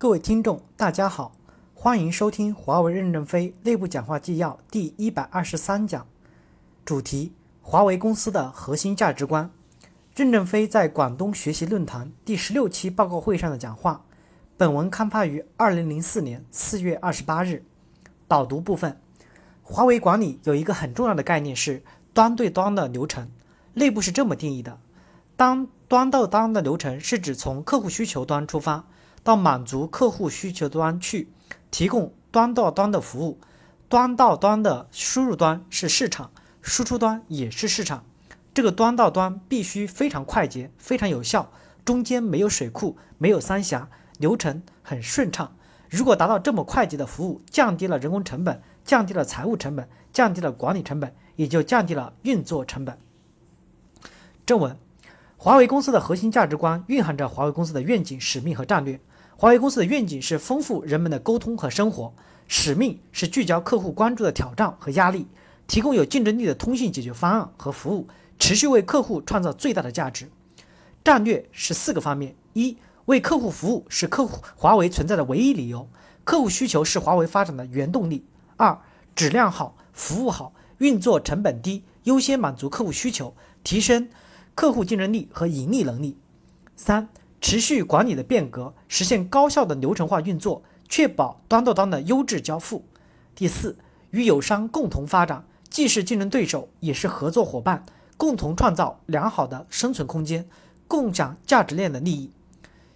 各位听众，大家好，欢迎收听华为任正非内部讲话纪要第一百二十三讲，主题：华为公司的核心价值观。任正非在广东学习论坛第十六期报告会上的讲话。本文刊发于二零零四年四月二十八日。导读部分：华为管理有一个很重要的概念是端对端的流程，内部是这么定义的：当端到端的流程是指从客户需求端出发。到满足客户需求端去提供端到端的服务，端到端的输入端是市场，输出端也是市场。这个端到端必须非常快捷、非常有效，中间没有水库、没有三峡，流程很顺畅。如果达到这么快捷的服务，降低了人工成本，降低了财务成本，降低了管理成本，也就降低了运作成本。正文：华为公司的核心价值观蕴含着华为公司的愿景、使命和战略。华为公司的愿景是丰富人们的沟通和生活，使命是聚焦客户关注的挑战和压力，提供有竞争力的通信解决方案和服务，持续为客户创造最大的价值。战略是四个方面：一、为客户服务是客户华为存在的唯一理由，客户需求是华为发展的原动力；二、质量好，服务好，运作成本低，优先满足客户需求，提升客户竞争力和盈利能力；三。持续管理的变革，实现高效的流程化运作，确保端到端的优质交付。第四，与友商共同发展，既是竞争对手，也是合作伙伴，共同创造良好的生存空间，共享价值链的利益。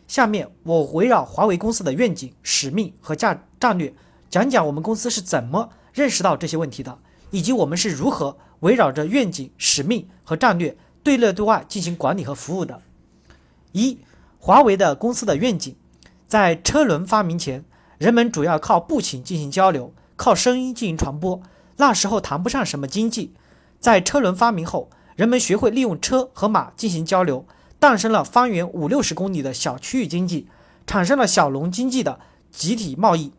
下面我围绕华为公司的愿景、使命和价战略，讲讲我们公司是怎么认识到这些问题的，以及我们是如何围绕着愿景、使命和战略对内对外进行管理和服务的。一华为的公司的愿景，在车轮发明前，人们主要靠步行进行交流，靠声音进行传播。那时候谈不上什么经济。在车轮发明后，人们学会利用车和马进行交流，诞生了方圆五六十公里的小区域经济，产生了小农经济的集体贸易，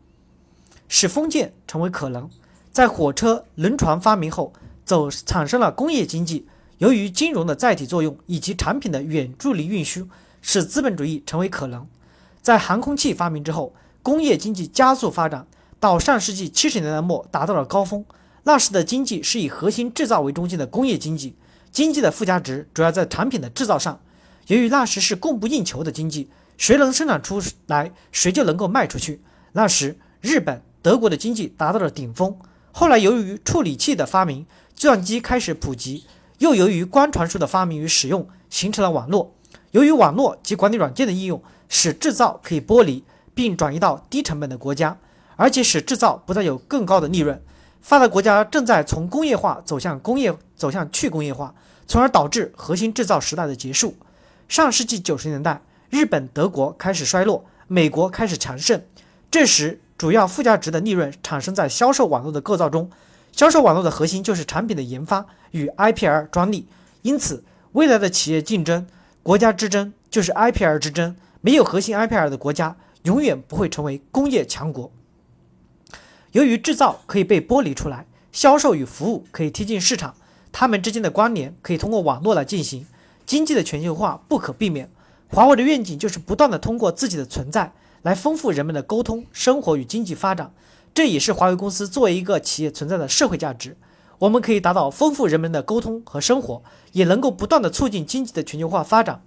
使封建成为可能。在火车、轮船发明后，走产生了工业经济。由于金融的载体作用以及产品的远距离运输。使资本主义成为可能。在航空器发明之后，工业经济加速发展，到上世纪七十年代末达到了高峰。那时的经济是以核心制造为中心的工业经济，经济的附加值主要在产品的制造上。由于那时是供不应求的经济，谁能生产出来，谁就能够卖出去。那时日本、德国的经济达到了顶峰。后来由于处理器的发明，计算机开始普及，又由于光传输的发明与使用，形成了网络。由于网络及管理软件的应用，使制造可以剥离并转移到低成本的国家，而且使制造不再有更高的利润。发达国家正在从工业化走向工业，走向去工业化，从而导致核心制造时代的结束。上世纪九十年代，日本、德国开始衰落，美国开始强盛。这时，主要附加值的利润产生在销售网络的构造中。销售网络的核心就是产品的研发与 IPR 专利。因此，未来的企业竞争。国家之争就是 IPR 之争，没有核心 IPR 的国家永远不会成为工业强国。由于制造可以被剥离出来，销售与服务可以贴近市场，它们之间的关联可以通过网络来进行。经济的全球化不可避免。华为的愿景就是不断的通过自己的存在来丰富人们的沟通、生活与经济发展，这也是华为公司作为一个企业存在的社会价值。我们可以达到丰富人们的沟通和生活，也能够不断的促进经济的全球化发展。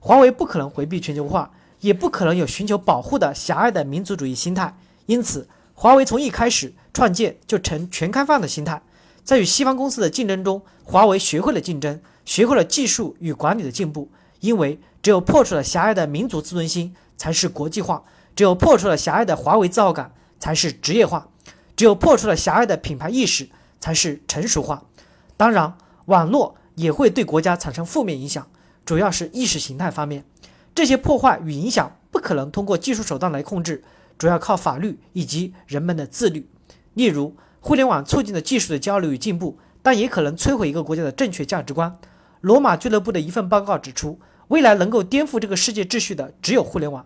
华为不可能回避全球化，也不可能有寻求保护的狭隘的民族主义心态。因此，华为从一开始创建就呈全开放的心态。在与西方公司的竞争中，华为学会了竞争，学会了技术与管理的进步。因为只有破除了狭隘的民族自尊心，才是国际化；只有破除了狭隘的华为自傲感，才是职业化；只有破除了狭隘的品牌意识。才是成熟化。当然，网络也会对国家产生负面影响，主要是意识形态方面。这些破坏与影响不可能通过技术手段来控制，主要靠法律以及人们的自律。例如，互联网促进了技术的交流与进步，但也可能摧毁一个国家的正确价值观。罗马俱乐部的一份报告指出，未来能够颠覆这个世界秩序的只有互联网。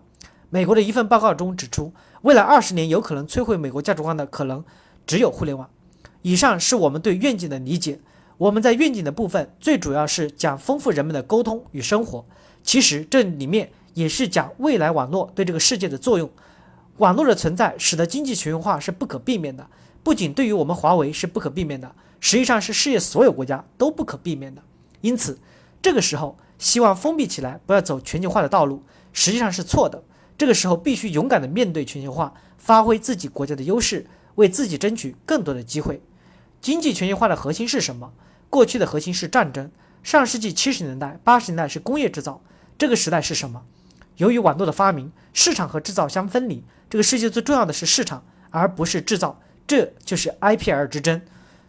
美国的一份报告中指出，未来二十年有可能摧毁美国价值观的可能只有互联网。以上是我们对愿景的理解。我们在愿景的部分最主要是讲丰富人们的沟通与生活。其实这里面也是讲未来网络对这个世界的作用。网络的存在使得经济全球化是不可避免的，不仅对于我们华为是不可避免的，实际上是世界所有国家都不可避免的。因此，这个时候希望封闭起来，不要走全球化的道路，实际上是错的。这个时候必须勇敢地面对全球化，发挥自己国家的优势，为自己争取更多的机会。经济全球化的核心是什么？过去的核心是战争。上世纪七十年代、八十年代是工业制造。这个时代是什么？由于网络的发明，市场和制造相分离。这个世界最重要的是市场，而不是制造。这就是 IPR 之争。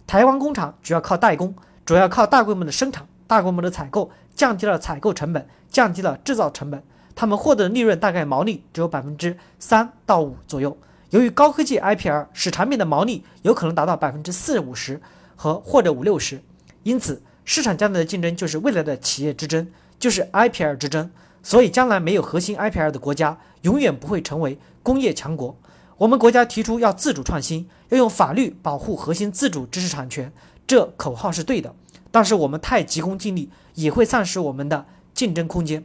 台湾工厂主要靠代工，主要靠大规模的生产、大规模的采购，降低了采购成本，降低了制造成本。他们获得的利润大概毛利只有百分之三到五左右。由于高科技 IPR 使产品的毛利有可能达到百分之四五十和或者五六十，因此市场将来的竞争就是未来的企业之争，就是 IPR 之争。所以将来没有核心 IPR 的国家永远不会成为工业强国。我们国家提出要自主创新，要用法律保护核心自主知识产权，这口号是对的。但是我们太急功近利，也会丧失我们的竞争空间。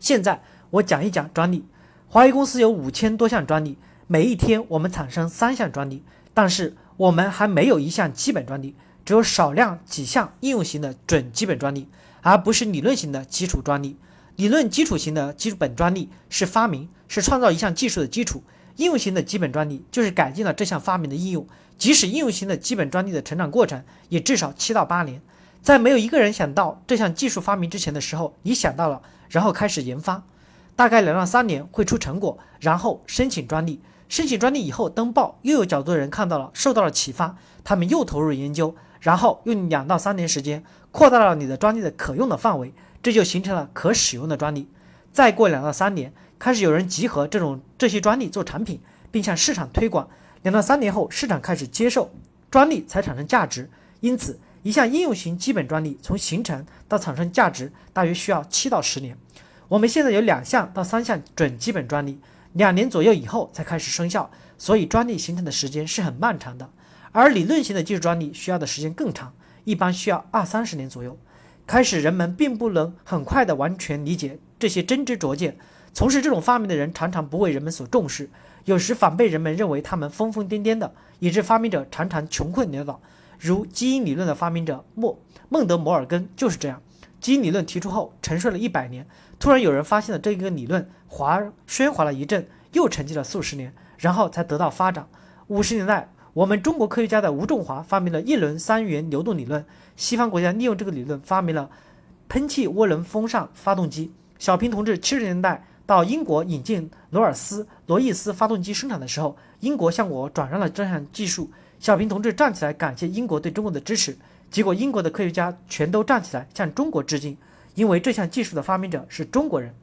现在我讲一讲专利。华为公司有五千多项专利。每一天我们产生三项专利，但是我们还没有一项基本专利，只有少量几项应用型的准基本专利，而不是理论型的基础专利。理论基础型的基本专利是发明，是创造一项技术的基础；应用型的基本专利就是改进了这项发明的应用。即使应用型的基本专利的成长过程也至少七到八年，在没有一个人想到这项技术发明之前的时候，你想到了，然后开始研发，大概两到三年会出成果，然后申请专利。申请专利以后登报，又有较多人看到了，受到了启发，他们又投入研究，然后用两到三年时间扩大了你的专利的可用的范围，这就形成了可使用的专利。再过两到三年，开始有人集合这种这些专利做产品，并向市场推广。两到三年后，市场开始接受专利才产生价值。因此，一项应用型基本专利从形成到产生价值，大约需要七到十年。我们现在有两项到三项准基本专利。两年左右以后才开始生效，所以专利形成的时间是很漫长的。而理论型的技术专利需要的时间更长，一般需要二三十年左右。开始人们并不能很快的完全理解这些真知灼见，从事这种发明的人常常不为人们所重视，有时反被人们认为他们疯疯癫癫的，以致发明者常常穷困潦倒。如基因理论的发明者莫孟德·摩尔根就是这样。基因理论提出后，沉睡了一百年。突然有人发现了这一个理论，华喧哗了一阵，又沉寂了数十年，然后才得到发展。五十年代，我们中国科学家的吴仲华发明了一轮三元流动理论，西方国家利用这个理论发明了喷气涡轮风扇发动机。小平同志七十年代到英国引进罗尔斯罗伊斯发动机生产的时候，英国向我转让了这项技术。小平同志站起来感谢英国对中国的支持。结果，英国的科学家全都站起来向中国致敬，因为这项技术的发明者是中国人。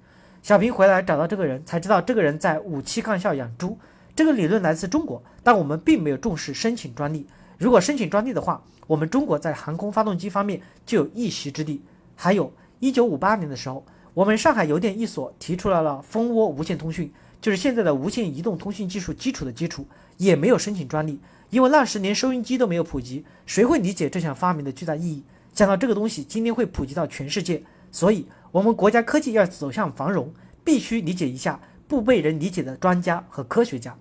小平回来找到这个人，才知道这个人在五七干校养猪。这个理论来自中国，但我们并没有重视申请专利。如果申请专利的话，我们中国在航空发动机方面就有一席之地。还有，一九五八年的时候，我们上海邮电一所提出来了蜂窝无线通讯，就是现在的无线移动通讯技术基础的基础，也没有申请专利。因为那时连收音机都没有普及，谁会理解这项发明的巨大意义？想到这个东西今天会普及到全世界，所以我们国家科技要走向繁荣，必须理解一下不被人理解的专家和科学家。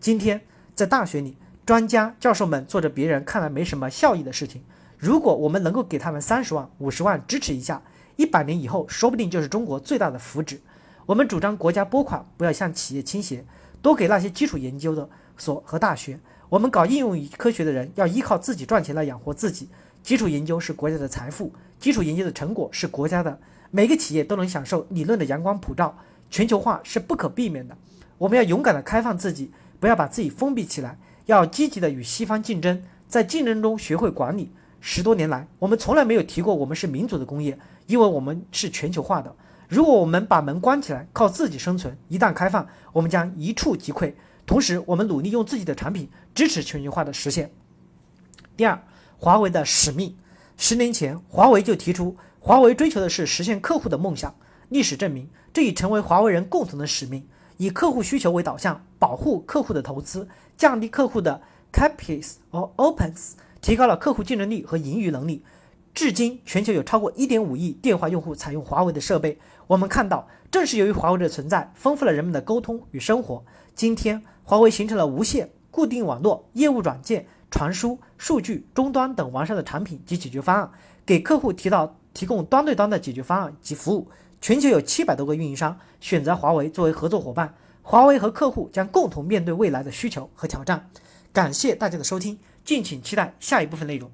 今天在大学里，专家教授们做着别人看来没什么效益的事情。如果我们能够给他们三十万、五十万支持一下，一百年以后，说不定就是中国最大的福祉。我们主张国家拨款不要向企业倾斜，多给那些基础研究的所和大学。我们搞应用科学的人要依靠自己赚钱来养活自己。基础研究是国家的财富，基础研究的成果是国家的。每个企业都能享受理论的阳光普照。全球化是不可避免的，我们要勇敢的开放自己，不要把自己封闭起来，要积极的与西方竞争，在竞争中学会管理。十多年来，我们从来没有提过我们是民主的工业，因为我们是全球化的。如果我们把门关起来，靠自己生存，一旦开放，我们将一触即溃。同时，我们努力用自己的产品支持全球化的实现。第二，华为的使命。十年前，华为就提出，华为追求的是实现客户的梦想。历史证明，这已成为华为人共同的使命。以客户需求为导向，保护客户的投资，降低客户的 capex 和 opens，提高了客户竞争力和盈余能力。至今，全球有超过1.5亿电话用户采用华为的设备。我们看到，正是由于华为的存在，丰富了人们的沟通与生活。今天，华为形成了无线、固定网络、业务软件、传输、数据、终端等完善的产品及解决方案，给客户提到提供端对端的解决方案及服务。全球有七百多个运营商选择华为作为合作伙伴，华为和客户将共同面对未来的需求和挑战。感谢大家的收听，敬请期待下一部分内容。